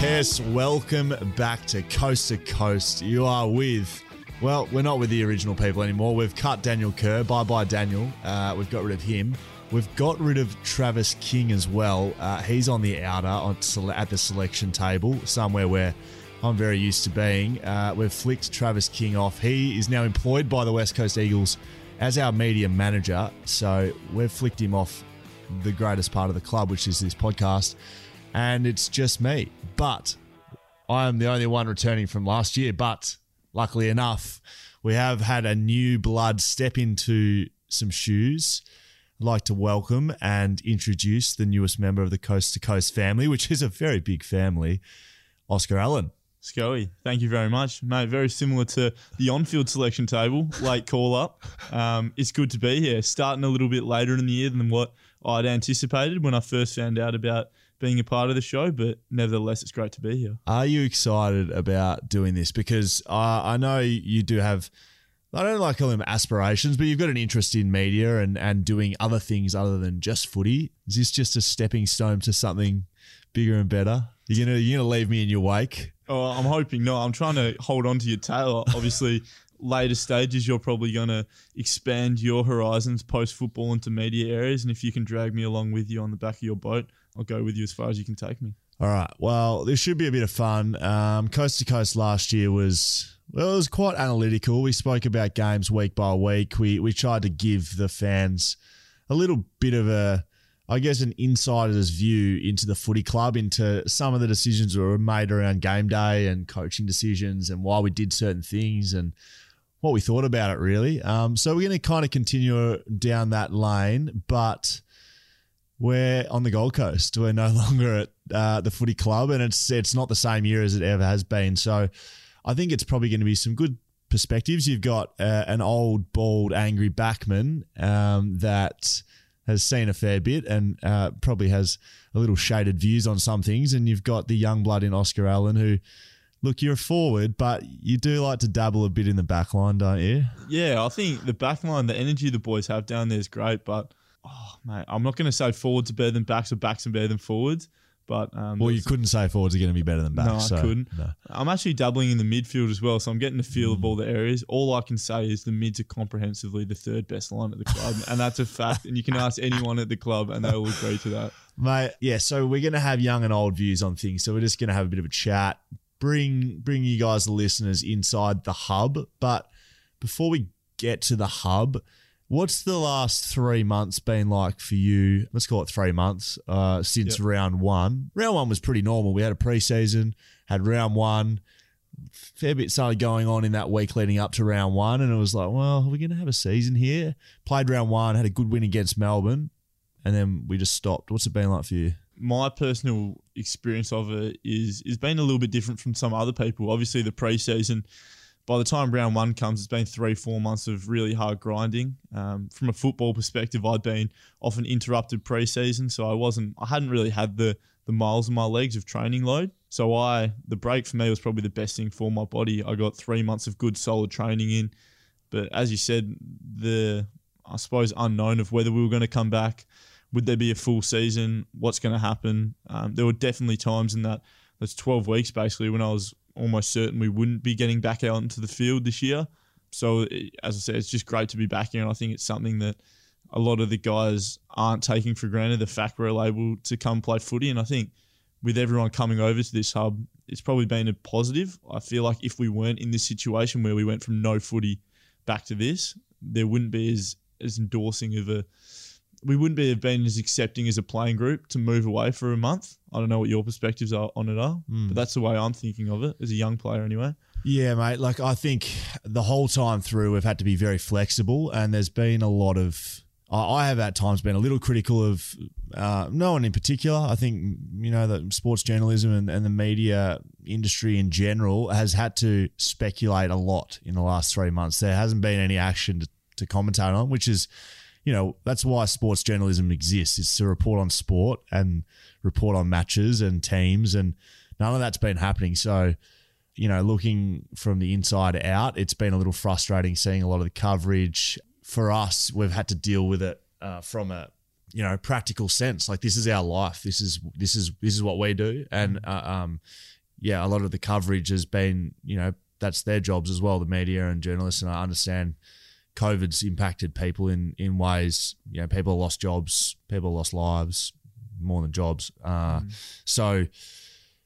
Yes, welcome back to Coast to Coast. You are with, well, we're not with the original people anymore. We've cut Daniel Kerr. Bye bye, Daniel. Uh, we've got rid of him. We've got rid of Travis King as well. Uh, he's on the outer on at the selection table, somewhere where I'm very used to being. Uh, we've flicked Travis King off. He is now employed by the West Coast Eagles as our media manager. So we've flicked him off the greatest part of the club, which is this podcast. And it's just me. But I am the only one returning from last year. But luckily enough, we have had a new blood step into some shoes. I'd like to welcome and introduce the newest member of the Coast to Coast family, which is a very big family, Oscar Allen. Scully, thank you very much, mate. Very similar to the on-field selection table, late call up. Um, it's good to be here. Starting a little bit later in the year than what I'd anticipated when I first found out about being a part of the show, but nevertheless, it's great to be here. Are you excited about doing this? Because I know you do have, I don't like calling them aspirations, but you've got an interest in media and, and doing other things other than just footy. Is this just a stepping stone to something bigger and better? You're gonna you're gonna leave me in your wake. Oh, I'm hoping no. I'm trying to hold on to your tail. Obviously, later stages, you're probably going to expand your horizons post football into media areas. And if you can drag me along with you on the back of your boat, I'll go with you as far as you can take me. All right. Well, this should be a bit of fun. Um, coast to coast last year was well, it was quite analytical. We spoke about games week by week. We we tried to give the fans a little bit of a, I guess, an insider's view into the footy club, into some of the decisions that were made around game day and coaching decisions, and why we did certain things and what we thought about it. Really. Um, so we're going to kind of continue down that lane, but we're on the Gold Coast. We're no longer at uh, the footy club, and it's it's not the same year as it ever has been. So, I think it's probably going to be some good perspectives. You've got uh, an old, bald, angry backman um, that has seen a fair bit and uh, probably has a little shaded views on some things, and you've got the young blood in Oscar Allen who. Look, you're a forward, but you do like to dabble a bit in the back line, don't you? Yeah, I think the back line, the energy the boys have down there is great, but oh, mate, I'm not going to say forwards are better than backs or backs are better than forwards. But um, Well, you couldn't say forwards are going to be better than backs. no, I so, couldn't. no. I'm actually doubling in the midfield as well, so I'm getting a feel Mm. of all the areas. All I can say is the mids are comprehensively the third best line at the club, and that's a fact. And you can ask anyone at the club, and they will agree to that. Mate, yeah, so we're gonna have young and old views on things. So we're just gonna have a bit of a chat, bring bring you guys the listeners inside the hub. But before we get to the hub, what's the last three months been like for you? Let's call it three months uh, since Yep. round one. Round one was pretty normal. We had a preseason, had round one. Fair bit started going on in that week leading up to round one, and it was like, well, are we going to have a season here? Played round one, had a good win against Melbourne, and then we just stopped. What's it been like for you? my personal experience of it is is been a little bit different from some other people. Obviously, the preseason, by the time round one comes, it's been three four months of really hard grinding. Um, from a football perspective, I'd been off an interrupted preseason, so I wasn't I hadn't really had the the miles in my legs of training load. So I the break for me was probably the best thing for my body. I got three months of good solid training in, but as you said, the I suppose unknown of whether we were going to come back would there be a full season? What's going to happen? Um, there were definitely times in that that's 12 weeks basically when I was almost certain we wouldn't be getting back out into the field this year. So as I said, it's just great to be back here, and I think it's something that a lot of the guys aren't taking for granted. The fact we're able to come play footy, and I think with everyone coming over to this hub, it's probably been a positive. I feel like if we weren't in this situation where we went from no footy back to this, there wouldn't be as as endorsing of a we wouldn't be have been as accepting as a playing group to move away for a month. I don't know what your perspectives are on it are, but that's the way I'm thinking of it as a young player anyway. Yeah, mate. Like I think the whole time through, we've had to be very flexible, and there's been a lot of. I I have at times been a little critical of uh, no one in particular. I think you know that sports journalism and, and the media industry in general has had to speculate a lot in the last three months. There hasn't been any action to, to commentate on, which is, you know, that's why sports journalism exists. It's to report on sport and report on matches and teams, and none of that's been happening. So you know, looking from the inside out, it's been a little frustrating seeing a lot of the coverage. For us, we've had to deal with it uh, from a you know practical sense. Like this is our life. This is this is this is what we do, and uh, um, yeah, a lot of the coverage has been you know that's their jobs as well, the media and journalists. And I understand COVID's impacted people in in ways. You know, people lost jobs, people lost lives, more than jobs. Uh, mm. So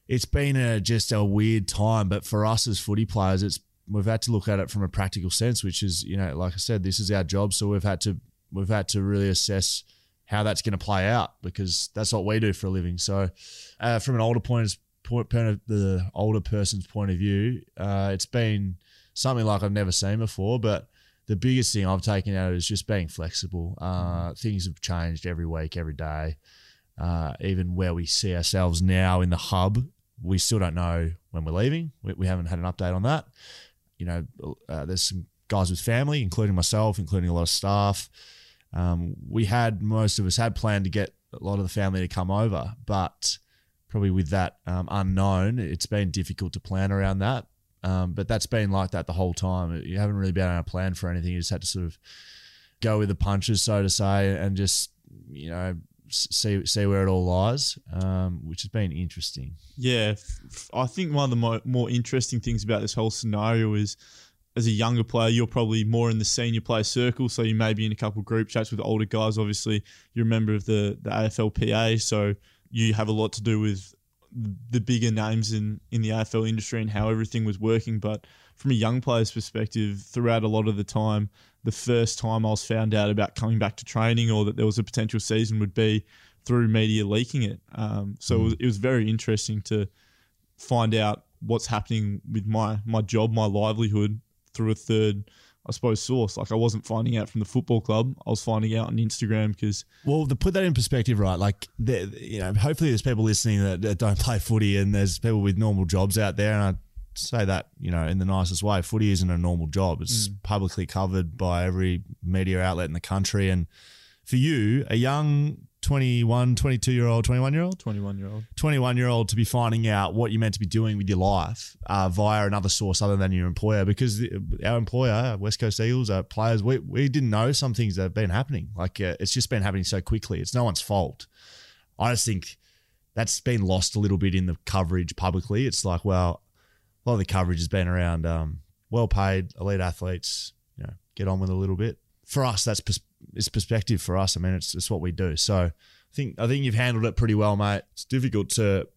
it's been a just a weird time. But for us as footy players, it's we've had to look at it from a practical sense, which is you know, like I said, this is our job. So we've had to we've had to really assess how that's going to play out because that's what we do for a living. So, uh, from an older point, point, of the older person's point of view, uh, it's been something like I've never seen before. But the biggest thing I've taken out is just being flexible. Uh, things have changed every week, every day. Uh, even where we see ourselves now in the hub, we still don't know when we're leaving. We, we haven't had an update on that. You know, uh, there's some guys with family, including myself, including a lot of staff um, we had most of us had planned to get a lot of the family to come over, but probably with that um, unknown, it's been difficult to plan around that. Um, but that's been like that the whole time. You haven't really been on a plan for anything. You just had to sort of go with the punches, so to say, and just you know see see where it all lies, um, which has been interesting. Yeah, I think one of the mo- more interesting things about this whole scenario is as a younger player, you're probably more in the senior player circle. So you may be in a couple group chats with older guys. Obviously, you're a member of the, the AFLPA. So you have a lot to do with the bigger names in, in the AFL industry and how everything was working. But from a young player's perspective, throughout a lot of the time, the first time I was found out about coming back to training or that there was a potential season would be through media leaking it. Um, so mm. it, was, it was very interesting to find out what's happening with my my job, my livelihood through a third, I suppose, source. Like I wasn't finding out from the football club. I was finding out on Instagram because. Well, to put that in perspective, right? Like, you know, hopefully there's people listening that, that don't play footy, and there's people with normal jobs out there, and I say that you know in the nicest way. Footy isn't a normal job. It's mm. publicly covered by every media outlet in the country, and for you, a young 21, 22 year old, 21 year old? 21 year old. 21 year old to be finding out what you're meant to be doing with your life uh, via another source other than your employer because the, our employer, West Coast Eagles, our players, we, we didn't know some things that have been happening. Like uh, it's just been happening so quickly. It's no one's fault. I just think that's been lost a little bit in the coverage publicly. It's like, well, a lot of the coverage has been around um, well paid elite athletes, you know, get on with a little bit. For us, that's pers- it's perspective for us. I mean, it's it's what we do. So I think I think you've handled it pretty well, mate. It's difficult to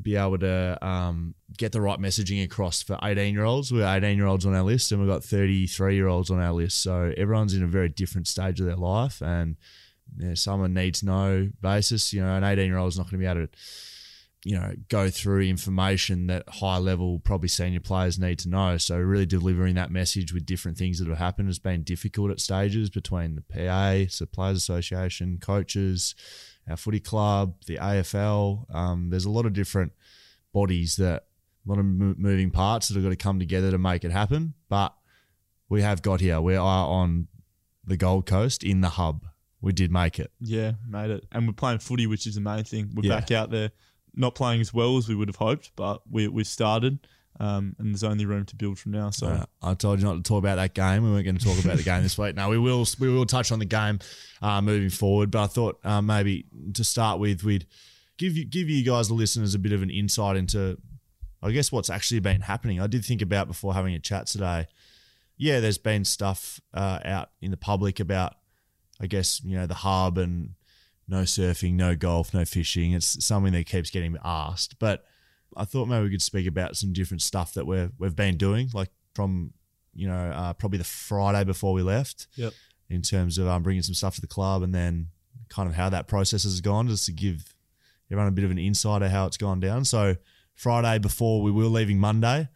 be able to um, get the right messaging across for 18 year olds. We're 18 year olds on our list, and we've got 33 year olds on our list. So everyone's in a very different stage of their life, and someone needs no basis. You know, an 18 year old is not going to be able to you know, go through information that high level, probably senior players need to know. So really delivering that message with different things that have happened has been difficult at stages between the PA, so Players Association, coaches, our footy club, the AFL. Um, there's a lot of different bodies that a lot of moving parts that have got to come together to make it happen. But we have got here. We are on the Gold Coast in the hub. We did make it. Yeah, made it. And we're playing footy, which is the main thing. We're yeah. back out there not playing as well as we would have hoped, but we we started. Um, and there's only room to build from now. So uh, I told you not to talk about that game. We weren't going to talk about the game this week. Now we will. We will touch on the game uh, moving forward. But I thought uh, maybe to start with, we'd give you give you guys the listeners a bit of an insight into, I guess, what's actually been happening. I did think about before having a chat today. Yeah, there's been stuff uh, out in the public about, I guess, you know, the hub and no surfing, no golf, no fishing. It's something that keeps getting asked. But I thought maybe we could speak about some different stuff that we've we've been doing, like from you know uh, probably the Friday before we left. Yep. In terms of um, bringing some stuff to the club, and then kind of how that process has gone, just to give everyone a bit of an insight of how it's gone down. So Friday before we were leaving Monday.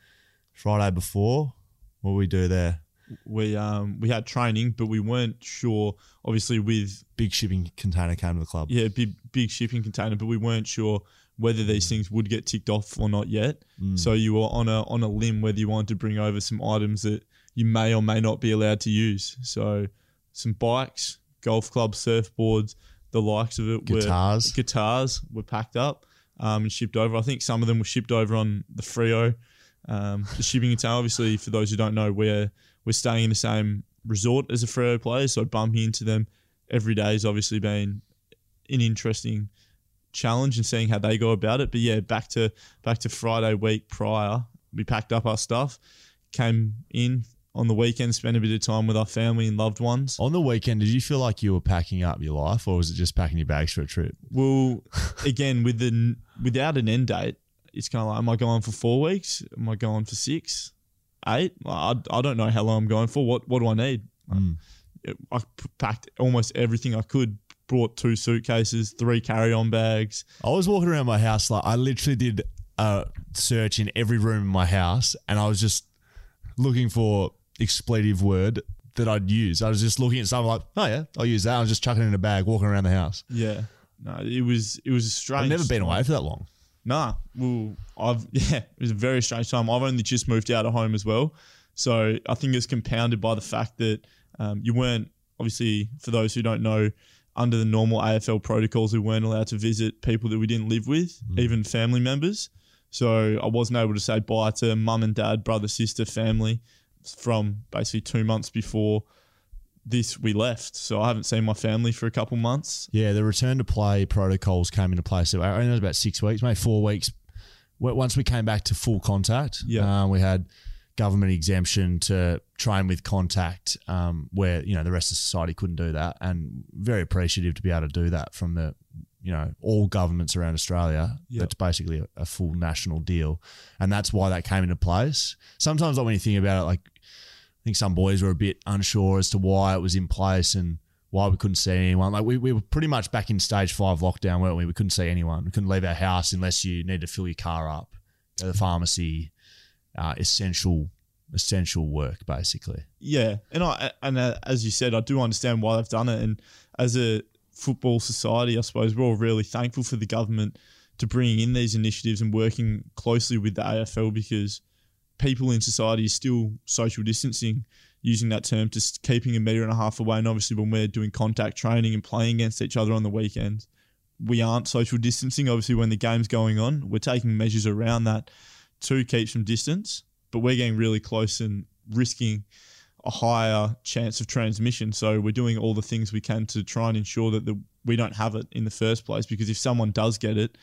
Friday before, what we do there? We um we had training, but we weren't sure. Obviously, with big shipping container came to the club. Yeah, big big shipping container, but we weren't sure whether these things would get ticked off or not yet. Mm. So you were on a on a limb whether you wanted to bring over some items that you may or may not be allowed to use. So some bikes, golf clubs, surfboards, the likes of it. Guitars, were, guitars were packed up um, and shipped over. I think some of them were shipped over on the Freo. Um, the shipping container, obviously, for those who don't know, we're we're staying in the same resort as the Freo players, so bumping into them every day has obviously been an interesting challenge and seeing how they go about it. But yeah, back to back to Friday week prior, we packed up our stuff, came in on the weekend, spent a bit of time with our family and loved ones. On the weekend, did you feel like you were packing up your life, or was it just packing your bags for a trip? Well, again, with the without an end date, it's kind of like, am I going for four weeks? Am I going for six, eight? I, I don't know how long I'm going for. What what do I need? Mm. I packed almost everything I could. Brought two suitcases, three carry-on bags. I was walking around my house like I literally did a search in every room in my house, and I was just looking for expletive word that I'd use. I was just looking at something like, oh yeah, I'll use that. I was just chucking it in a bag, walking around the house. Yeah, no, it was it was a strange. I've never been away for that long. Nah, well, I've yeah, it was a very strange time. I've only just moved out of home as well, so I think it's compounded by the fact that um, you weren't obviously for those who don't know under the normal AFL protocols, we weren't allowed to visit people that we didn't live with, even family members. So I wasn't able to say bye to mum and dad, brother, sister, family from basically two months before this we left. So I haven't seen my family for a couple months. Yeah, the return to play protocols came into place. So I think it was about six weeks, maybe four weeks. Once we came back to full contact, Yeah. uh, we had government exemption to train with contact, um, where you know the rest of society couldn't do that, and very appreciative to be able to do that from the you know all governments around Australia. Yep. That's basically a, a full national deal, and that's why that came into place. Sometimes, like when you think about it, like I think some boys were a bit unsure as to why it was in place and why we couldn't see anyone. Like we, we were pretty much back in stage five lockdown, weren't we? We couldn't see anyone. We couldn't leave our house unless you needed to fill your car up, go to the pharmacy, uh, essential essential work basically. Yeah, and I and uh, as you said, I do understand why they've done it. And as a football society, I suppose we're all really thankful for the government to bringing in these initiatives and working closely with the AFL because people in society are still social distancing, using that term just keeping a metre and a half away. And obviously, when we're doing contact training and playing against each other on the weekends, we aren't social distancing. Obviously, when the game's going on, we're taking measures around that to keep some distance, but we're getting really close and risking a higher chance of transmission. So we're doing all the things we can to try and ensure that the, we don't have it in the first place. Because if someone does get it,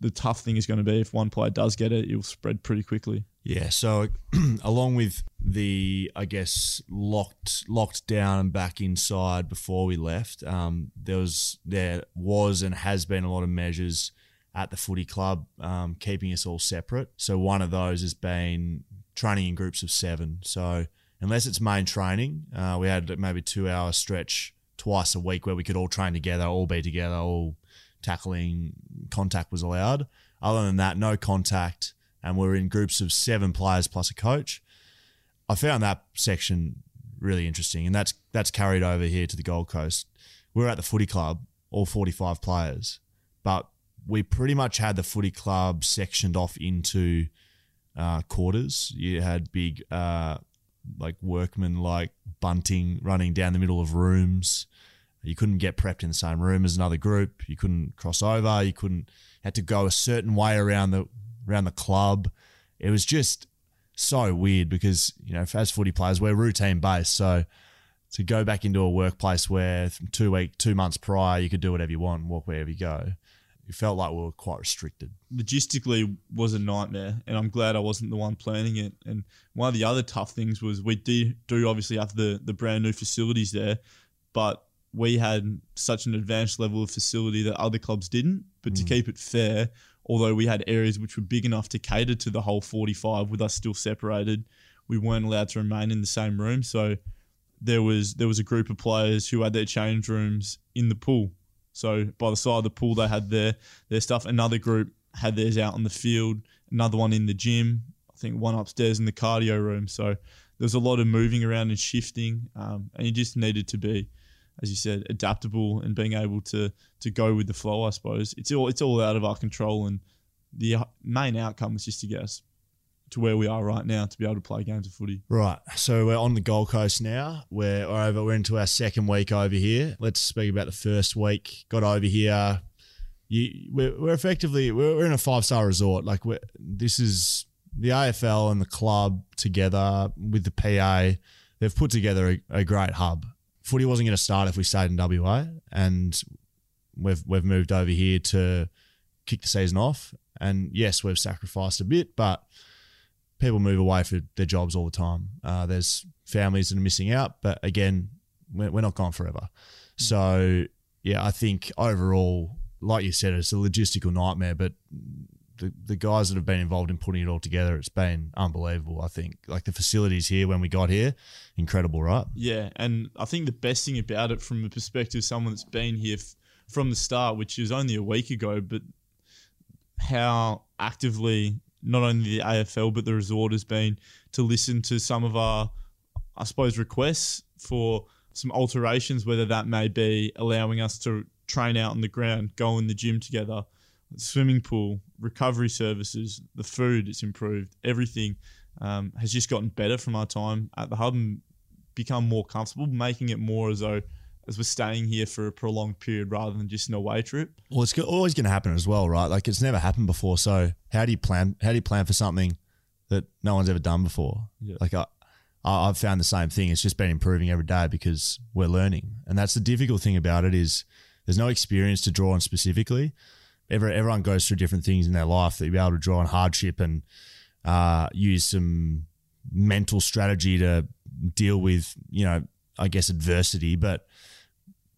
the tough thing is going to be if one player does get it, it'll spread pretty quickly. Yeah, so along with the, I guess, locked locked down and back inside before we left, um, there was there was and has been a lot of measures at the footy club um, keeping us all separate. So one of those has been training in groups of seven. So unless it's main training, uh, we had maybe two hour stretch twice a week where we could all train together, all be together, all tackling. Contact was allowed. Other than that, no contact and we're in groups of seven players plus a coach. I found that section really interesting, and that's that's carried over here to the Gold Coast. We're at the footy club, all forty-five players, but we pretty much had the footy club sectioned off into uh, quarters. You had big, uh, like workmen, like bunting running down the middle of rooms. You couldn't get prepped in the same room as another group. You couldn't cross over. You couldn't had to go a certain way around the around the club. It was just so weird because you know, as footy players, we're routine based. So to go back into a workplace where two week, two months prior, you could do whatever you want, walk wherever you go, it felt like we were quite restricted. Logistically was a nightmare, and I'm glad I wasn't the one planning it. And one of the other tough things was we do, do obviously have the, the brand new facilities there, but we had such an advanced level of facility that other clubs didn't. But to mm. keep it fair, although we had areas which were big enough to cater to the whole 45 with us still separated, we weren't allowed to remain in the same room. So there was there was a group of players who had their change rooms in the pool. So by the side of the pool, they had their their stuff. Another group had theirs out on the field. Another one in the gym. I think one upstairs in the cardio room. So there was a lot of moving around and shifting, um, and you just needed to be, as you said, adaptable and being able to to go with the flow. I suppose it's all it's all out of our control, and the main outcome is just to get us to where we are right now to be able to play games of footy. Right. So we're on the Gold Coast now. We're over. We're into our second week over here. Let's speak about the first week. Got over here. You, we're, we're effectively we're, we're in a five star resort. Like we're, this is the AFL and the club together with the PA, they've put together a, a great hub. Footy wasn't going to start if we stayed in WA, and we've we've moved over here to kick the season off. And yes, we've sacrificed a bit, but people move away for their jobs all the time. Uh, there's families that are missing out, but again, we're, we're not gone forever. So yeah, I think overall, like you said, it's a logistical nightmare, but the, the guys that have been involved in putting it all together, it's been unbelievable. I think like the facilities here when we got here, incredible, right? Yeah, and I think the best thing about it from the perspective of someone that's been here f- from the start, which is only a week ago, but how actively not only the AFL but the resort has been to listen to some of our, I suppose, requests for some alterations, whether that may be allowing us to train out on the ground, go in the gym together, swimming pool, recovery services, the food, it's improved. Everything um, has just gotten better from our time at the hub and become more comfortable, making it more as though as we're staying here for a prolonged period rather than just an away trip. Well, it's always going to happen as well, right? Like it's never happened before. So how do you plan? How do you plan for something that no one's ever done before? Yeah. Like I, I- I've found the same thing. It's just been improving every day because we're learning, and that's the difficult thing about it is there's no experience to draw on specifically. Every, everyone goes through different things in their life that you'll be able to draw on hardship and uh, use some mental strategy to deal with, you know, I guess adversity, but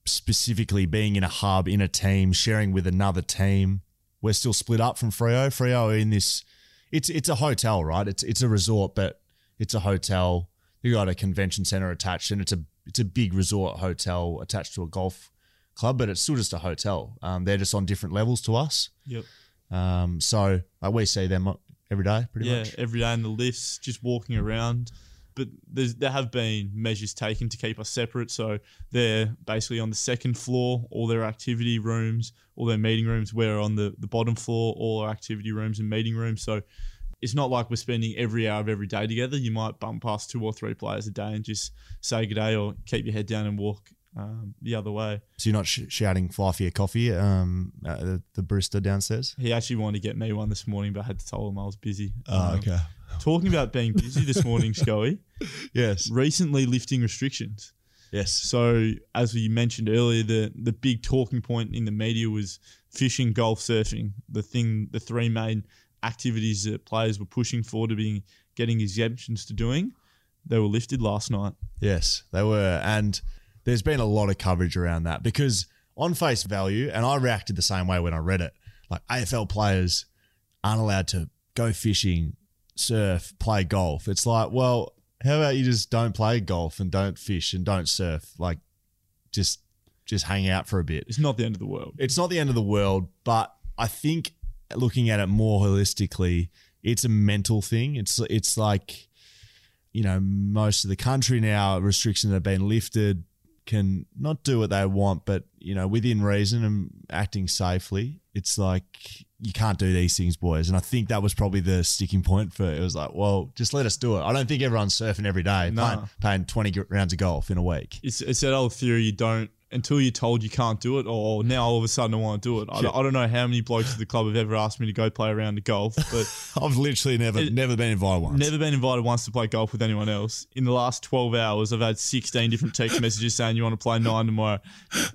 specifically being in a hub, in a team, sharing with another team. We're still split up from Freo. Freo in this. It's it's a hotel, right? It's it's a resort, but it's a hotel. You got a convention center attached, and it's a it's a big resort hotel attached to a golf club, but it's still just a hotel. Um, they're just on different levels to us. Yep. Um, so uh, we see them every day, pretty much. yeah, much. every day in the lifts, just walking around. But there's, there have been measures taken to keep us separate. So they're basically on the second floor, all their activity rooms, all their meeting rooms. We're on the, the bottom floor, all our activity rooms and meeting rooms. So it's not like we're spending every hour of every day together. You might bump past two or three players a day and just say good day or keep your head down and walk um, the other way. So you're not sh- shouting fly for your coffee um, at the, the barista downstairs? He actually wanted to get me one this morning, but I had to tell him I was busy. Oh, Um, Talking about being busy this morning, Scully, Yes. recently lifting restrictions. Yes. So, as we mentioned earlier, the the big talking point in the media was fishing, golf, surfing. The thing, the three main activities that players were pushing for to be getting exemptions to doing, they were lifted last night. Yes, they were. And there's been a lot of coverage around that because, on face value, and I reacted the same way when I read it, like AFL players aren't allowed to go fishing, surf, play golf. It's like, well, how about you just don't play golf and don't fish and don't surf? Like, just just hang out for a bit. It's not the end of the world. It's not the end of the world, but I think looking at it more holistically, it's a mental thing. It's it's like, you know, most of the country now restrictions have been lifted, can not do what they want, but you know, within reason and acting safely. It's like you can't do these things, boys. And I think that was probably the sticking point for it. It was like, well, just let us do it. I don't think everyone's surfing every day, No. playing, playing twenty rounds of golf in a week. It's, it's that old theory you don't until you're told you can't do it, or now all of a sudden I want to do it. I, don't- I don't know how many blokes at the club have ever asked me to go play around round of golf, but I've literally never It- never been invited once. Never been invited once to play golf with anyone else. In the last 12 hours, I've had 16 different text messages saying you want to play nine tomorrow,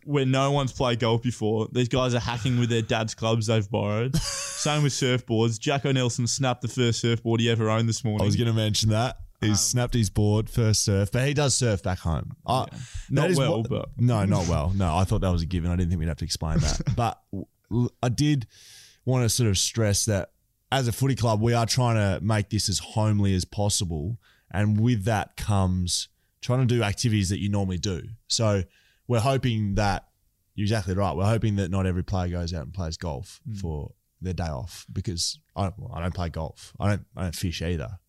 where no one's played golf before. These guys are hacking with their dad's clubs they've borrowed. Same with surfboards. Jacko Nelson snapped the first surfboard he ever owned this morning. I was going to mention that. He's um, snapped his board first surf, but he does surf back home. I- Not that is well, what- but- no, not well. No, I thought that was a given. I didn't think we'd have to explain that. but l- I did want to sort of stress that as a footy club, we are trying to make this as homely as possible, and with that comes trying to do activities that you normally do. So we're hoping that you're exactly right. We're hoping that not every player goes out and plays golf hmm. for their day off because I, well, I don't play golf. I don't. I don't fish either.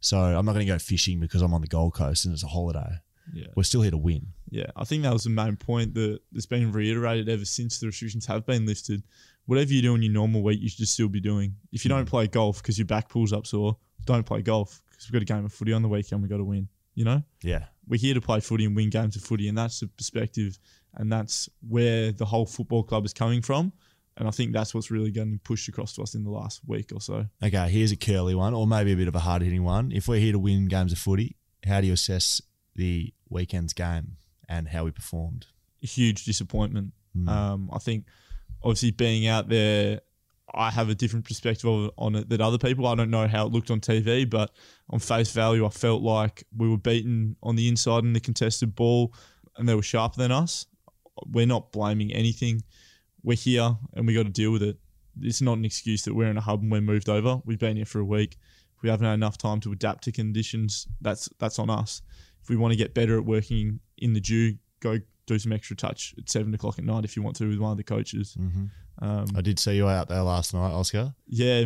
So I'm not going to go fishing because I'm on the Gold Coast and it's a holiday. Yeah. We're still here to win. Yeah, I think that was the main point that that's been reiterated ever since the restrictions have been lifted. Whatever you do in your normal week, you should just still be doing. If you don't hmm. play golf because your back pulls up sore, don't play golf because we've got a game of footy on the weekend. We've got to win. You know, Yeah. we're here to play footy and win games of footy, and that's the perspective, and that's where the whole football club is coming from. And I think that's what's really getting pushed across to us in the last week or so. Okay, here's a curly one, or maybe a bit of a hard hitting one. If we're here to win games of footy, how do you assess the weekend's game and how we performed? Huge disappointment. Mm. Um, I think obviously being out there, I have a different perspective on it than other people. I don't know how it looked on TV, but on face value, I felt like we were beaten on the inside in the contested ball, and they were sharper than us. We're not blaming anything. We're here, and we got to deal with it. It's not an excuse that we're in a hub and we're moved over. We've been here for a week. If we haven't had enough time to adapt to conditions, that's that's on us. If we want to get better at working in the dew, go do some extra touch at seven o'clock at night if you want to with one of the coaches. Mm-hmm. Um, I did see you out there last night, Oscar. yeah,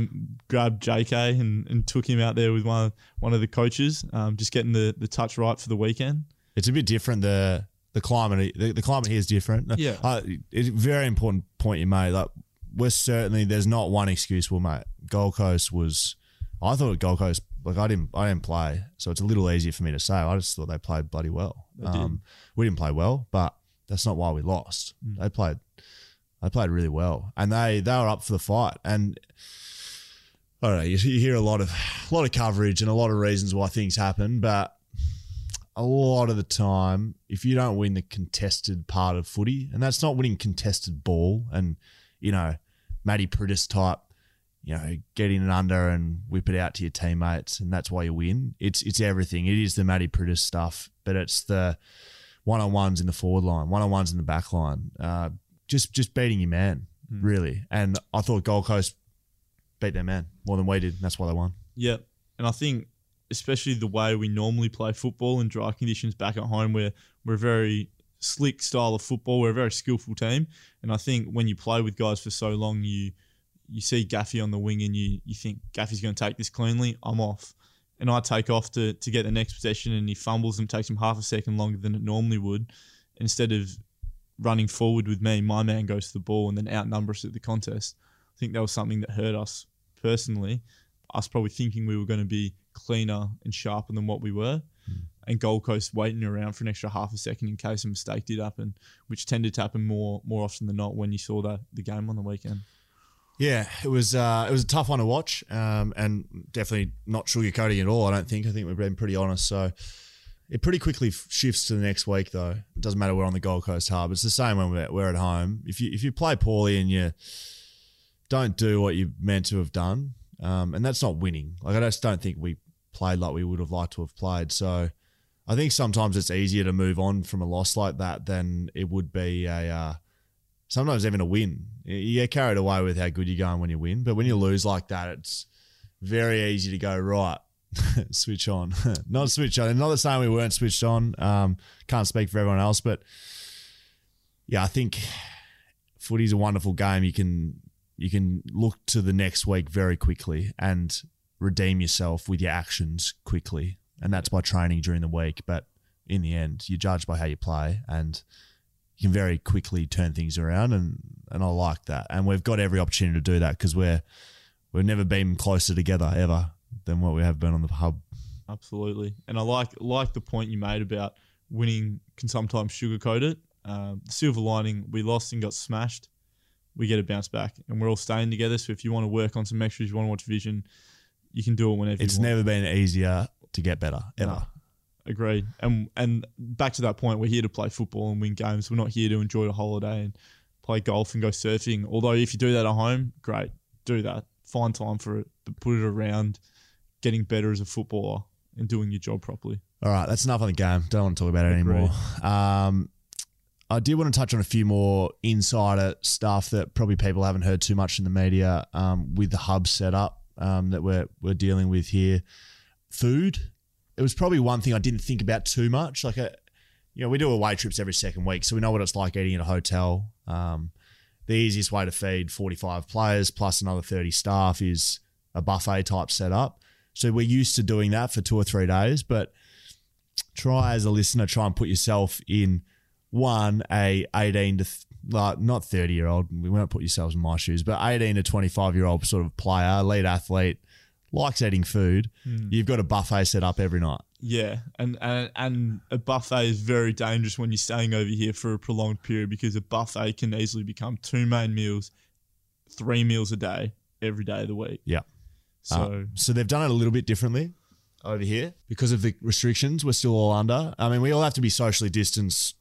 grabbed JK and, and took him out there with one of, one of the coaches, um, just getting the, the touch right for the weekend. It's a bit different. The the climate the, the climate here is different. Yeah. uh, it's a very important point you made. Like we're certainly there's not one excuse. Well, mate, Gold Coast was. I thought Gold Coast like I didn't I didn't play, so it's a little easier for me to say. I just thought they played bloody well. Did. we didn't play well, but that's not why we lost. Mm. They played they played really well, and they they were up for the fight. And I don't know, you, you hear a lot of a lot of coverage and a lot of reasons why things happen, but a lot of the time, if you don't win the contested part of footy, and that's not winning contested ball, and you know, Matty Priddis type, you know, get in and under and whip it out to your teammates, and that's why you win. It's it's everything. It is the Matty Priddis stuff, but it's the one on ones in the forward line, one on ones in the back line. Uh, just just beating your man, Mm. really. And I thought Gold Coast beat their man more than we did. And that's why they won. Yep. And I think especially the way we normally play football in dry conditions back at home where we're a very slick style of football. We're a very skillful team. And I think when you play with guys for so long you you see Gaffy on the wing and you you think Gaffy's gonna take this cleanly, I'm off. And I take off to, to get the next possession and he fumbles and takes him half a second longer than it normally would. Instead of running forward with me, my man goes to the ball and then outnumber us at the contest. I think that was something that hurt us personally. Us probably thinking we were going to be cleaner and sharper than what we were. And Gold Coast waiting around for an extra half a second in case a mistake did happen, which tended to happen more more often than not when you saw the, the game on the weekend. Yeah, it was uh, it was a tough one to watch, um, and definitely not sugarcoating at all. I don't think. I think we've been pretty honest. So it pretty quickly shifts to the next week, though. It doesn't matter we're on the Gold Coast hub. It's the same when we're, we're at home. If you if you play poorly and you don't do what you're meant to have done, um, and that's not winning. Like I just don't think we played like we would have liked to have played. So I think sometimes it's easier to move on from a loss like that than it would be a. Uh, sometimes even a win. You get carried away with how good you're going when you win, but when you lose like that, it's very easy to go right. switch on, not switch on. Not saying we weren't switched on. Um, can't speak for everyone else, but yeah, I think footy's a wonderful game. You can you can look to the next week very quickly and redeem yourself with your actions quickly, and that's by training during the week. But in the end, you're judged by how you play, and you can very quickly turn things around, and and I like that. And we've got every opportunity to do that because we're we've never been closer together ever than what we have been on the hub. Absolutely, and I like like the point you made about winning can sometimes sugarcoat it. Um, the silver lining: we lost and got smashed. We get a bounce back, and we're all staying together. So if you want to work on some extras, you want to watch Vision, you can do it whenever. It's you want. never been easier to get better ever. No. Agreed. And and back to that point, we're here to play football and win games. We're not here to enjoy a holiday and play golf and go surfing. Although if you do that at home, great, do that. Find time for it, but put it around getting better as a footballer and doing your job properly. All right, that's enough on the game. Don't want to talk about it Agreed. anymore. Um, I did want to touch on a few more insider stuff that probably people haven't heard too much in the media um, with the hub setup um, that we're we're dealing with here. Food. It was probably one thing I didn't think about too much. Like a, you know, we do away trips every second week, so we know what it's like eating in a hotel. Um, the easiest way to feed 45 players plus another 30 staff is a buffet type setup. So we're used to doing that for two or three days, but try as a listener, try and put yourself in one, a 18 to, not 30 year old, we won't put yourselves in my shoes, but 18 to 25 year old sort of player, lead athlete, likes eating food. You've got a buffet set up every night. Yeah, and, and and a buffet is very dangerous when you're staying over here for a prolonged period because a buffet can easily become two main meals three meals a day every day of the week. Yeah. So Uh, so they've done it a little bit differently over here because of the restrictions. We're still all under. I mean, we all have to be socially distanced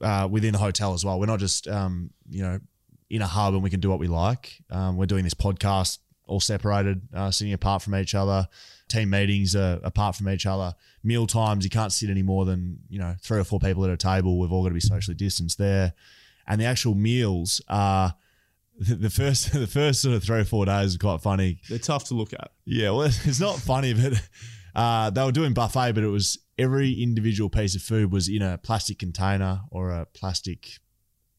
uh, within the hotel as well. We're not just um, you know in a hub and we can do what we like. Um, we're doing this podcast all separated, uh, sitting apart from each other. Team meetings are apart from each other. Meal times, you can't sit any more than you know three or four people at a table. We've all got to be socially distanced there, and the actual meals are. The first, the first sort of three or four days is quite funny they're tough to look at. yeah, well, it's not funny, but uh, they were doing buffet, but it was every individual piece of food was in a plastic container or a plastic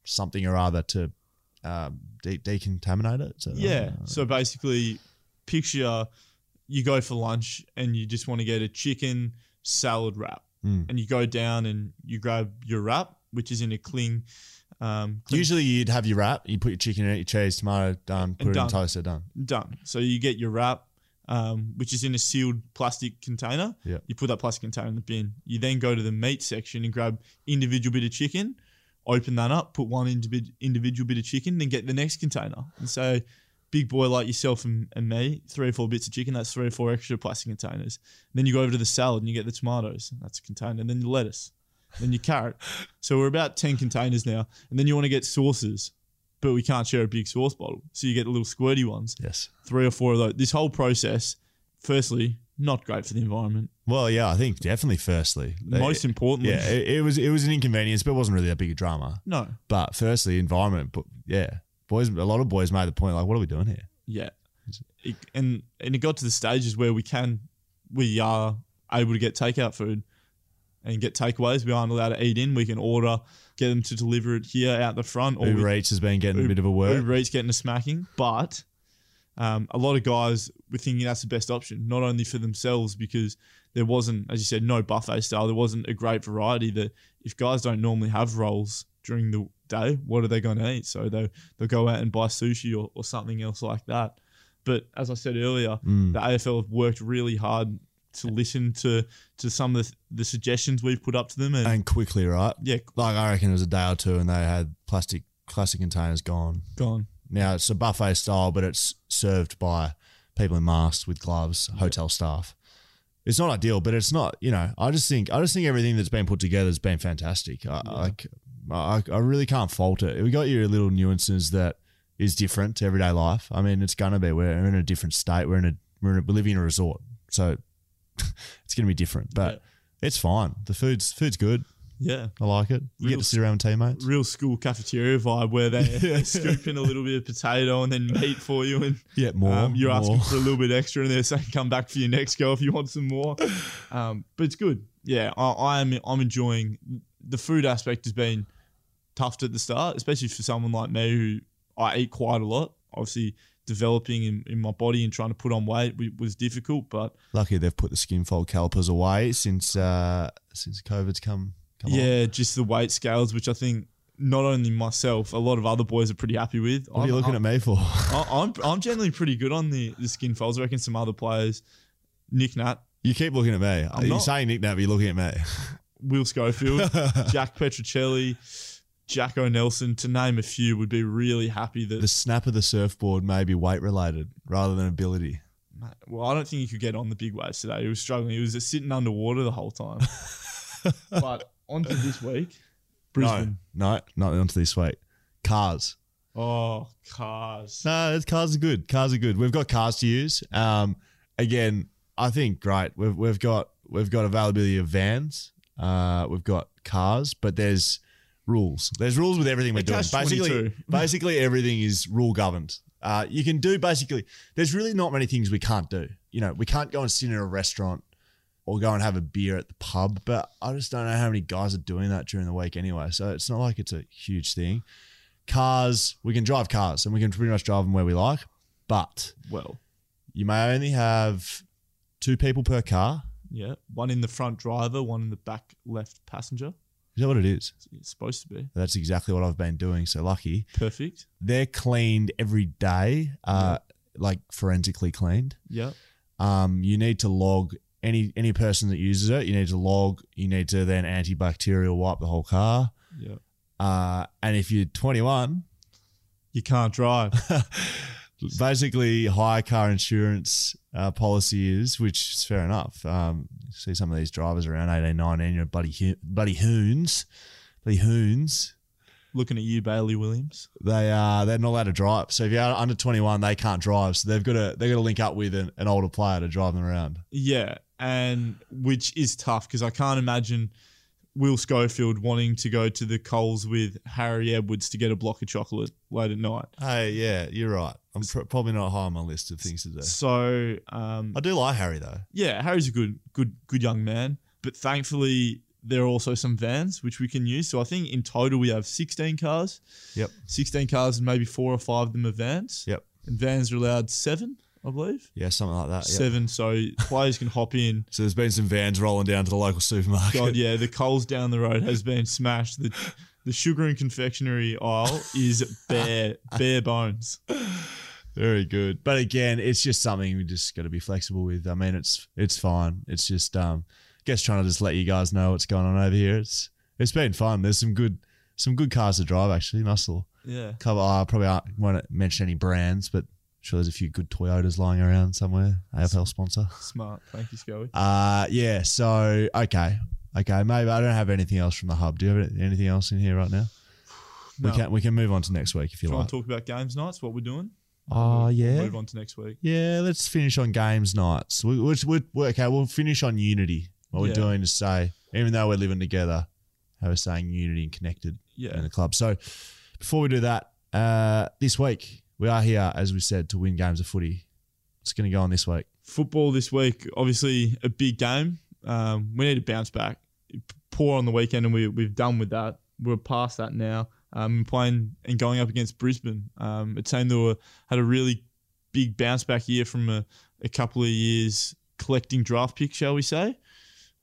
something or other to um, de- decontaminate it. So, Yeah. uh, So basically, picture you go for lunch and you just want to get a chicken salad wrap, Mm. and you go down and you grab your wrap, which is in a cling. Um, cling- usually you'd have your wrap, you put your chicken in it, your cheese, tomato, done, put it done. in toaster, done. done. So you get your wrap, um, which is in a sealed plastic container. Yeah. You put that plastic container in the bin. You then go to the meat section and grab individual bit of chicken, open that up, put one individ- individual bit of chicken, then get the next container. And so, big boy like yourself and, and me, three or four bits of chicken, that's three or four extra plastic containers. then you go over to the salad and you get the tomatoes, that's a container, and then the lettuce, then your carrot. So we're about 10 containers now. And then you want to get sauces, but we can't share a big sauce bottle. So you get the little squirty ones Yes. three or four of those. This whole process, firstly, not great for the environment. Well, yeah, I think definitely. Firstly, Most importantly, yeah, it, it was it was an inconvenience, but it wasn't really that big a drama. no, But firstly, environment. But yeah, boys, a lot of boys made the point like, what are we doing here? yeah, it, and and it got to the stages where we can, we are able to get takeout food, and get takeaways. We aren't allowed to eat in. We can order, get them to deliver it here out the front, or Uber Eats has been getting a bit of a work. Uber Eats getting a smacking, but um, a lot of guys were thinking that's the best option, not only for themselves because there wasn't, as you said, no buffet style. There wasn't a great variety. That if guys don't normally have rolls during the day, what are they going to eat? So they they'll go out and buy sushi or, or something else like that. But as I said earlier, Mm. the AFL have worked really hard to listen to to some of the, the suggestions we've put up to them, and, and quickly, right? yeah, Like I reckon it was a day or two, and they had plastic plastic containers gone. gone. Now it's a buffet style, but it's served by people in masks with gloves, hotel staff. It's not ideal, but it's not. You know, I just think I just think everything that's been put together has been fantastic. I, Yeah. Like, I, I really can't fault it. We got your little nuances that is different to everyday life. I mean, it's gonna be. We're in a different state. We're in a we're, in a, we're living in a resort, so it's gonna be different. But Yeah. it's fine. The food's food's good. Yeah. I like it. You Real get to sit around with teammates. real school cafeteria vibe where they're scooping a little bit of potato and then meat for you, and Yeah, more. um, you're more. asking for a little bit extra, and they're saying come back for your next go if you want some more. Um, but it's good. Yeah, I, I am. I'm enjoying the food aspect. Has been tough at the start, especially for someone like me who I eat quite a lot. Obviously, developing in, in my body and trying to put on weight was difficult, but Lucky they've put the skin fold calipers away since uh, since COVID's come. come on. yeah, just the weight scales, which I think not only myself, a lot of other boys are pretty happy with. What are you looking at me for? I- I'm I'm generally pretty good on the, the skin folds. I reckon some other players, Nick Nat, You keep looking at me. I'm You're not. saying Nick Nat, but you're looking at me. Will Schofield, Jack Petruccelle, Jacko Nelson, to name a few, would be really happy that. the snap of the surfboard may be weight related rather than ability. well, I don't think he could get on the big waves today. He was struggling. He was just sitting underwater the whole time. but on to this week, Brisbane. No, no, not onto this week. Cars. Oh, cars. No, it's- cars are good. Cars are good. We've got cars to use. Um, again, I think great. We've we've got we've got availability of vans. Uh, we've got cars, but there's rules. There's rules with everything we're doing. catch Basically, 22. basically everything is rule governed. Uh, you can do basically. There's really not many things we can't do. You know, we can't go and sit in a restaurant or go and have a beer at the pub. But I just don't know how many guys are doing that during the week anyway. So it's not like it's a huge thing. Cars, we can drive cars and we can pretty much drive them where we like. But Well, you may only have two people per car. yeah. One in the front driver, one in the back left passenger. Is that what it is? It's supposed to be. That's exactly what I've been doing. So lucky. Perfect. They're cleaned every day, uh, like forensically cleaned. Yeah. Um, you need to log any any person that uses it. You need to log. You need to then antibacterial wipe the whole car. Yeah. Uh, and if you're 21, you can't drive. Basically, high car insurance uh, policy is, which is fair enough. Um, see some of these drivers around 18, 19, you're buddy, Ho- buddy hoons, buddy hoons. Looking at you, Bailey Williams. They are they're not allowed to drive. So if you're under 21, they can't drive. So they've got to they've got to link up with an, an older player to drive them around. Yeah, and which is tough because I can't imagine Will Schofield wanting to go to the Coles with Harry Edwards to get a block of chocolate late at night. Hey, yeah, you're right. I'm pr- probably not high on my list of things to do. So um, I do like Harry though. yeah, Harry's a good, good, good young man. But thankfully, there are also some vans which we can use. So I think in total we have 16 cars. Yep. 16 cars and maybe four or five of them are vans. Yep. And vans are allowed seven, I believe. Yeah, something like that. Yep. Seven. So players can hop in. So there's been some vans rolling down to the local supermarket. God, yeah, the Coles down the road has been smashed. The the sugar and confectionery aisle is bare, bare bones. Very good. But again, it's just something we just got to be flexible with. I mean, it's it's fine. It's just um, I guess trying to just let you guys know what's going on over here. It's it's been fun. There's some good some good cars to drive actually. Muscle Yeah. cover. I probably aren't, won't mention any brands, but sure there's a few good Toyotas lying around somewhere. AFL sponsor. Smart. Thank you, Scully. Uh yeah. So okay, okay. Maybe I don't have anything else from the hub. Do you have anything else in here right now? No. We can we can move on to next week if you Try like. and talk about games nights, what we're doing. Oh We'll yeah. Move on to next week. Yeah, let's finish on games nights. We, we, we, we- okay, we'll finish on unity. What we're doing is say, even though we're living together, how we're saying unity and connected yeah. in the club. So before we do that, uh, this week we are here, as we said, to win games of footy. It's going to go on this week? Football this week, obviously a big game. Um, we need to bounce back. Poor on the weekend, and we, we've done with that. We're past that now. Um, playing and going up against Brisbane, um, a team that were, had a really big bounce back year from a, a couple of years collecting draft picks, shall we say?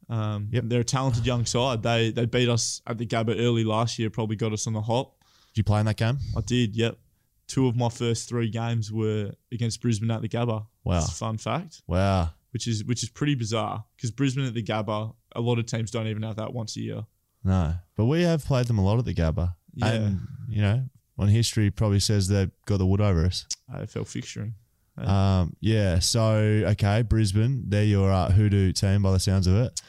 Um, Yep. They're a talented young side. They they beat us at the Gabba early last year. Probably got us on the hop. Did you play in that game? I did. Yep. Two of my first three games were against Brisbane at the Gabba. Wow. A fun fact Wow. which is which is pretty bizarre because Brisbane at the Gabba, a lot of teams don't even have that once a year. No. But we have played them a lot at the Gabba. Yeah. And, you know, on history probably says they've got the wood over us. AFL fixturing. Um, yeah. So, okay, Brisbane, they're your uh, hoodoo team by the sounds of it.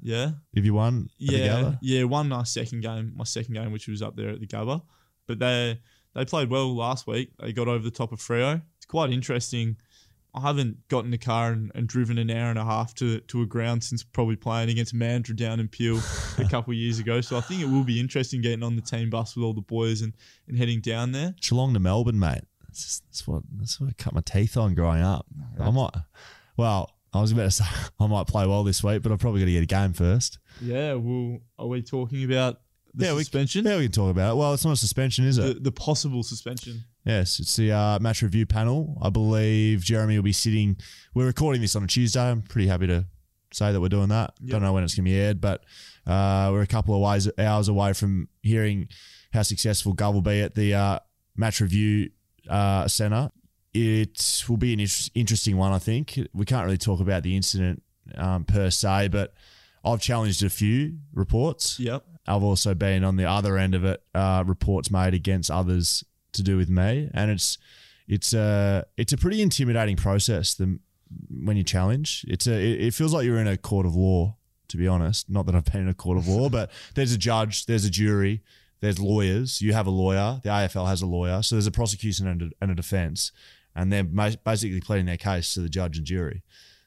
Yeah, Have you won at the yeah, Gabba? yeah. Won my second game, my second game, which was up there at the Gabba, but they they played well last week. They got over the top of Freo. It's quite interesting. I haven't got in the car and, and driven an hour and a half to, to a ground since probably playing against Mandurah down in Peel a couple of years ago. So I think it will be interesting getting on the team bus with all the boys and, and heading down there. Geelong to Melbourne, mate. That's, just, that's what that's what I cut my teeth on growing up. I might. Well, I was about to say I might play well this week, but I've probably got to get a game first. Yeah, well, are we talking about the Yeah, we- suspension? Yeah, we can talk about it. Well, it's not a suspension, is the, it? the possible suspension. yes, it's the uh, match review panel. I believe Jeremy will be sitting. We're recording this on a Tuesday. I'm pretty happy to say that we're doing that. Yep. Don't know when it's going to be aired, but uh, we're a couple of ways, hours away from hearing how successful Gov will be at the uh, match review uh, centre. It will be an inter- interesting one, I think. We can't really talk about the incident um, per se, but I've challenged a few reports. Yep. I've also been on the other end of it, uh, reports made against others to do with me, and it's it's a it's a pretty intimidating process. The when you challenge, it's a it, it feels like you're in a court of law. To be honest, not that I've been in a court of law, but there's a judge, there's a jury, there's lawyers. You have a lawyer. The AFL has a lawyer, so there's a prosecution and a, and a defense, and they're basically pleading their case to the judge and jury.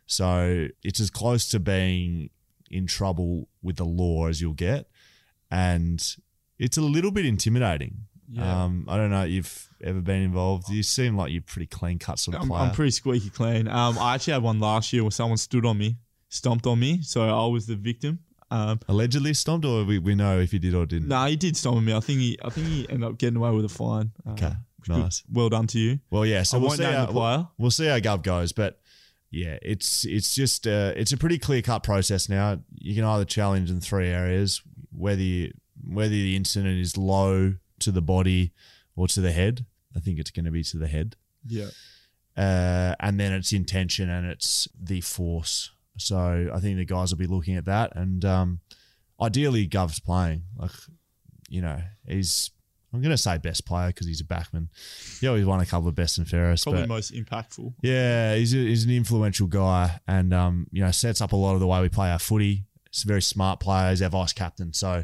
So it's as close to being in trouble with the law as you'll get, and it's a little bit intimidating. Yeah. Um, I don't know if you've ever been involved. You seem like you're pretty clean cut sort of I'm, player. I'm pretty squeaky clean. Um, I actually had one last year where someone stood on me, stomped on me, so I was the victim. Um, Allegedly stomped, or we, we know if he did or didn't. no, he did stomp on me. I think he, I think he ended up getting away with a fine. Uh, Okay, which good- nice. Well done to you. Well, yeah. So I we'll see how, the we'll, we'll see how Gov goes, but yeah, it's it's just uh, it's a pretty clear cut process now. You can either challenge in three areas, whether you, whether the incident is low to the body or to the head. I think it's going to be to the head. Yeah. uh, and then it's intention and it's the force. So I think the guys will be looking at that, and um, ideally, Gov's playing. Like, you know, he's I'm going to say best player because he's a backman. He always won a couple of best and fairest. Probably most impactful. yeah, he's, a, he's an influential guy and, um, you know, sets up a lot of the way we play our footy. Very smart player. He's our vice captain. So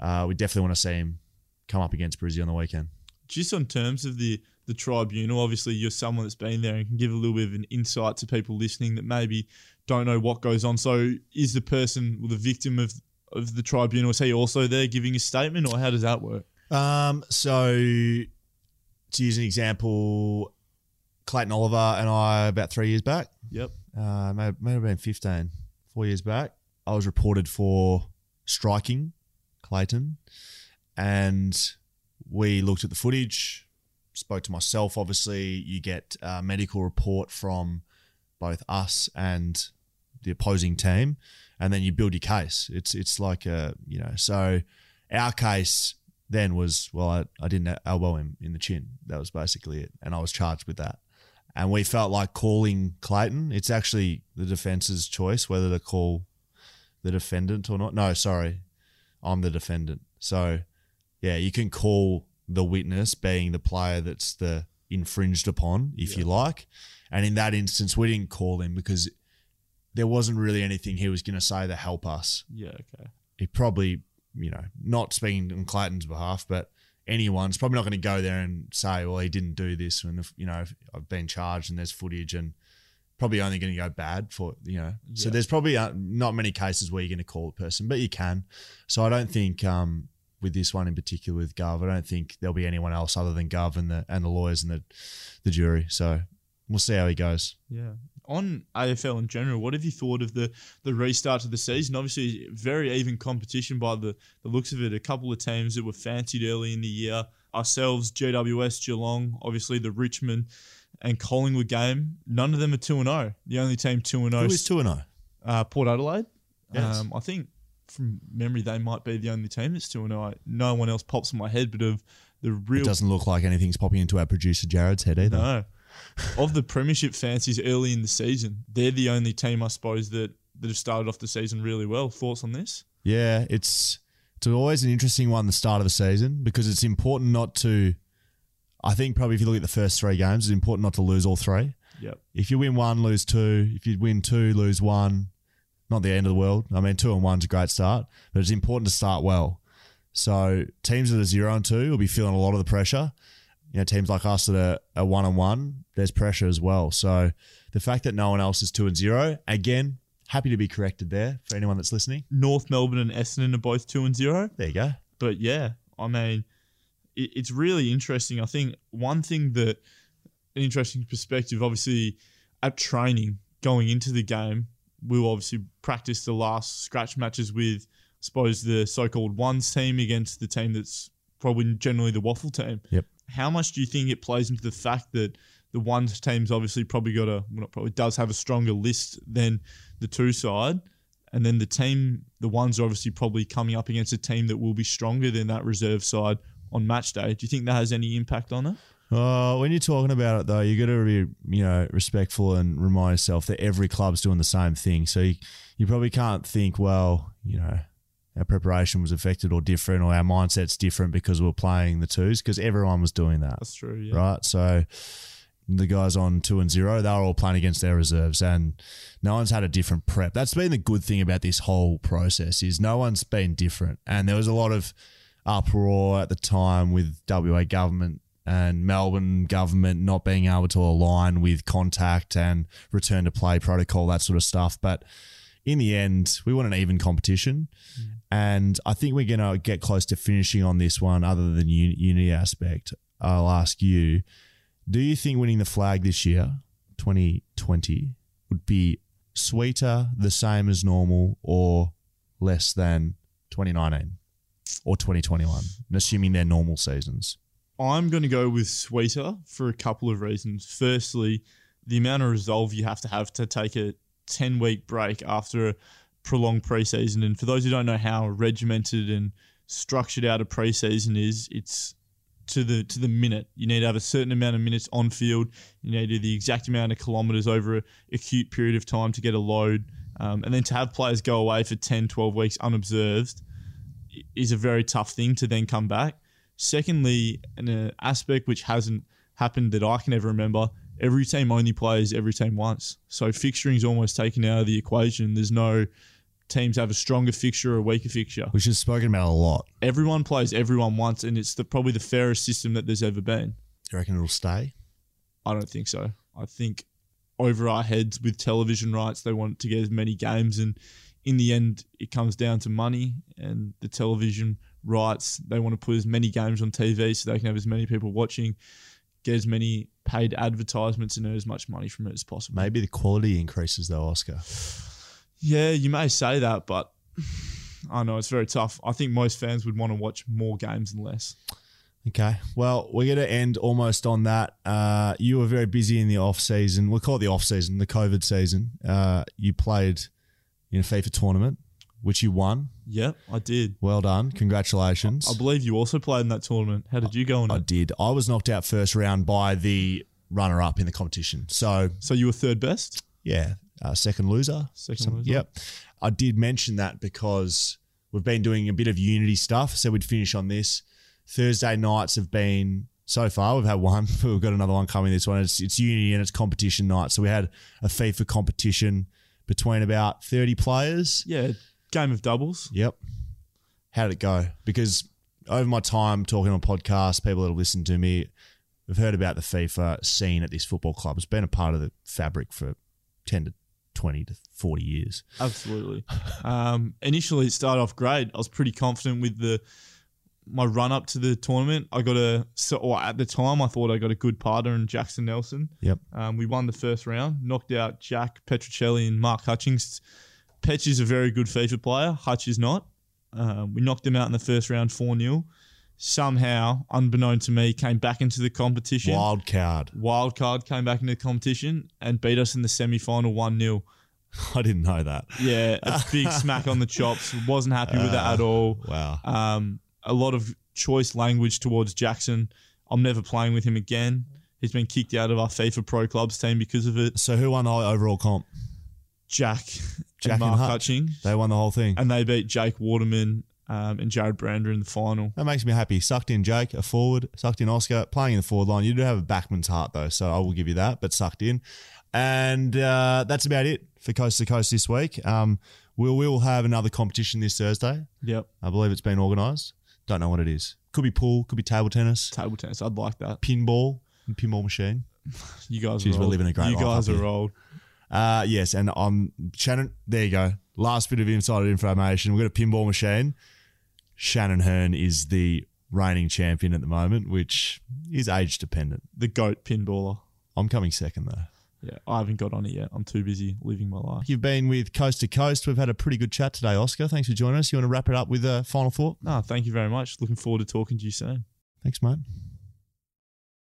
uh, we definitely want to see him come up against Brizzy on the weekend. Just on terms of the the tribunal, obviously you're someone that's been there and can give a little bit of an insight to people listening that maybe don't know what goes on. So is the person, the victim of of the tribunal, is he also there giving a statement, or how does that work? Um, so to use an example, Clayton Oliver and I about three years back, Yep. uh, may, may have been 15, four years back, I was reported for striking Clayton, and we looked at the footage. Spoke to myself. Obviously, you get a medical report from both us and the opposing team, and then you build your case. It's it's like a you know. So our case then was well, I, I didn't elbow him in the chin. That was basically it, and I was charged with that. And we felt like calling Clayton. It's actually the defence's choice whether to call the defendant or not. No, sorry, I'm the defendant. So yeah, you can call the witness being the player that's the infringed upon, if you like. And in that instance, we didn't call him because there wasn't really anything he was going to say to help us. Yeah. Okay. He probably, you know, not speaking on Clayton's behalf, but anyone's probably not going to go there and say, well, he didn't do this. And, if, you know, I've been charged and there's footage and probably only going to go bad for, you know. So Yeah. there's probably uh, not many cases where you're going to call a person, but you can. So I don't think um, with this one in particular with Gov, I don't think there'll be anyone else other than Gov and the and the lawyers and the the jury. So we'll see how he goes. Yeah. On AFL in general, what have you thought of the the restart of the season? Obviously, very even competition by the, the looks of it. A couple of teams that were fancied early in the year. Ourselves, GWS, Geelong, obviously the Richmond and Collingwood game. None of them are 2 and 0. The only team 2 Who 0 is two and zero? uh, Port Adelaide. Yes. Um, I think from memory, they might be the only team that's 2 and 0. No one else pops in my head, but of the It real doesn't look like anything's popping into our producer Jared's head either. no. of the premiership fancies early in the season, they're the only team, I suppose, that, that have started off the season really well. Thoughts on this? Yeah, it's it's always an interesting one the start of the season because it's important not to. I think probably if you look at the first three games, it's important not to lose all three. Yep. If you win one, lose two. If you win two, lose one. Not the end of the world. I mean, two and one's a great start, but it's important to start well. So teams that are zero and two will be feeling a lot of the pressure. You know, teams like us that are, are one and one, there's pressure as well. So the fact that no one else is two and zero, again, happy to be corrected there for anyone that's listening. North Melbourne and Essendon are both 2 and 0. There you go. but yeah, I mean, it, it's really interesting. I think one thing that an interesting perspective, obviously, at training going into the game, we'll obviously practice the last scratch matches with, I suppose, the so-called ones team against the team that's probably generally the waffle team. Yep. How much do you think it plays into the fact that the ones team's obviously probably got a, well, not probably does have a stronger list than the two side? And then the team, the ones are obviously probably coming up against a team that will be stronger than that reserve side on match day. Do you think that has any impact on it? Oh, when you're talking about it though, you got to be you know respectful and remind yourself that every club's doing the same thing. So you, you probably can't think, well, you know, our preparation was affected or different, or our mindset's different because we're playing the twos because everyone was doing that, That's true. Yeah. right? So the guys on two and zero, they're all playing against their reserves, and no one's had a different prep. That's been the good thing about this whole process is no one's been different, and there was a lot of uproar at the time with WA government and Melbourne government not being able to align with contact and return to play protocol, that sort of stuff. But in the end, we want an even competition. And I think we're going to get close to finishing on this one, other than uni- unity aspect. I'll ask you do you think winning the flag this year, 2020, would be sweeter, the same as normal, or less than 2019 or 2021, assuming they're normal seasons? I'm going to go with sweeter for a couple of reasons. Firstly, the amount of resolve you have to have to take a 10 week break after a prolonged preseason. And for those who don't know how regimented and structured out a preseason is, it's to the to the minute. You need to have a certain amount of minutes on field. You need to do the exact amount of kilometres over a acute period of time to get a load. Um, and then to have players go away for 10, 12 weeks unobserved is a very tough thing to then come back. Secondly, an uh, aspect which hasn't happened that I can ever remember, every team only plays every team once. So fixturing is almost taken out of the equation. There's no teams have a stronger fixture or a weaker fixture. Which is spoken about a lot. Everyone plays everyone once, and it's the, probably the fairest system that there's ever been. Do you reckon it'll stay? I don't think so. I think over our heads with television rights, they want to get as many games, and in the end, it comes down to money and the television rights. They want to put as many games on TV so they can have as many people watching, get as many paid advertisements, and earn as much money from it as possible. Maybe the quality increases though, Oscar. Yeah, you may say that, but I know it's very tough. I think most fans would want to watch more games and less. Okay. Well, we're going to end almost on that. Uh, you were very busy in the off season. We'll call it the off season, the COVID season. Uh, you played in a FIFA tournament, which you won. Yep, I did. Well done. Congratulations. I believe you also played in that tournament. How did you go in I it? did. I was knocked out first round by the runner up in the competition. So, So you were third best? yeah, uh, second loser. Second So- loser. Yep. I did mention that because we've been doing a bit of Unity stuff. So we'd finish on this. Thursday nights have been so far. We've had one. We've got another one coming this one. It's, it's Unity and it's competition night. So we had a FIFA competition between about 30 players. Yeah, game of doubles. Yep. How did it go? Because over my time talking on podcasts, people that have listened to me have heard about the FIFA scene at this football club. It's been a part of the fabric for 10 to 20 to 40 years. Absolutely. um, initially, it started off great. I was pretty confident with the my run up to the tournament. I got a so or at the time I thought I got a good partner in Jackson Nelson. Yep. Um, we won the first round, knocked out Jack Petruccelle and Mark Hutchings. Petch is a very good FIFA player. Hutch is not. Um, we knocked him out in the first round 4 0. Somehow, unbeknown to me, came back into the competition. Wild card. Wild card came back into the competition and beat us in the semi final 1 0. I didn't know that. Yeah, a big smack on the chops. Wasn't happy with that at all. Wow. Um, a lot of choice language towards Jackson. I'm never playing with him again. He's been kicked out of our FIFA Pro Clubs team because of it. So who won the overall comp? Jack, Jack and and Mark Hutch. Hutchings. They won the whole thing. And they beat Jake Waterman um, and Jarrod Brander in the final. That makes me happy. Sucked in Jake, a forward. Sucked in Oscar, playing in the forward line. You do have a backman's heart though, so I will give you that. But sucked in, and uh, that's about it for Coast to Coast this week. Um, we'll we'll have another competition this Thursday. Yep. I believe it's been organised. Don't know what it is. Could be pool. Could be table tennis, Table tennis. I'd like that. pinball, and pinball machine. You guys Jeez, are we're old. living a great You life guys up are here. old. Uh, yes, and um, Shannon. There you go. Last bit of insider information. We've got a pinball machine. Shannon Hurn is the reigning champion at the moment, which is age dependent. The GOAT pinballer. I'm coming second though. Yeah, I haven't got on it yet. I'm too busy living my life. You've been with Coast to Coast. We've had a pretty good chat today, Oscar. Thanks for joining us. You want to wrap it up with a final thought? No, thank you very much. Looking forward to talking to you soon. Thanks, mate.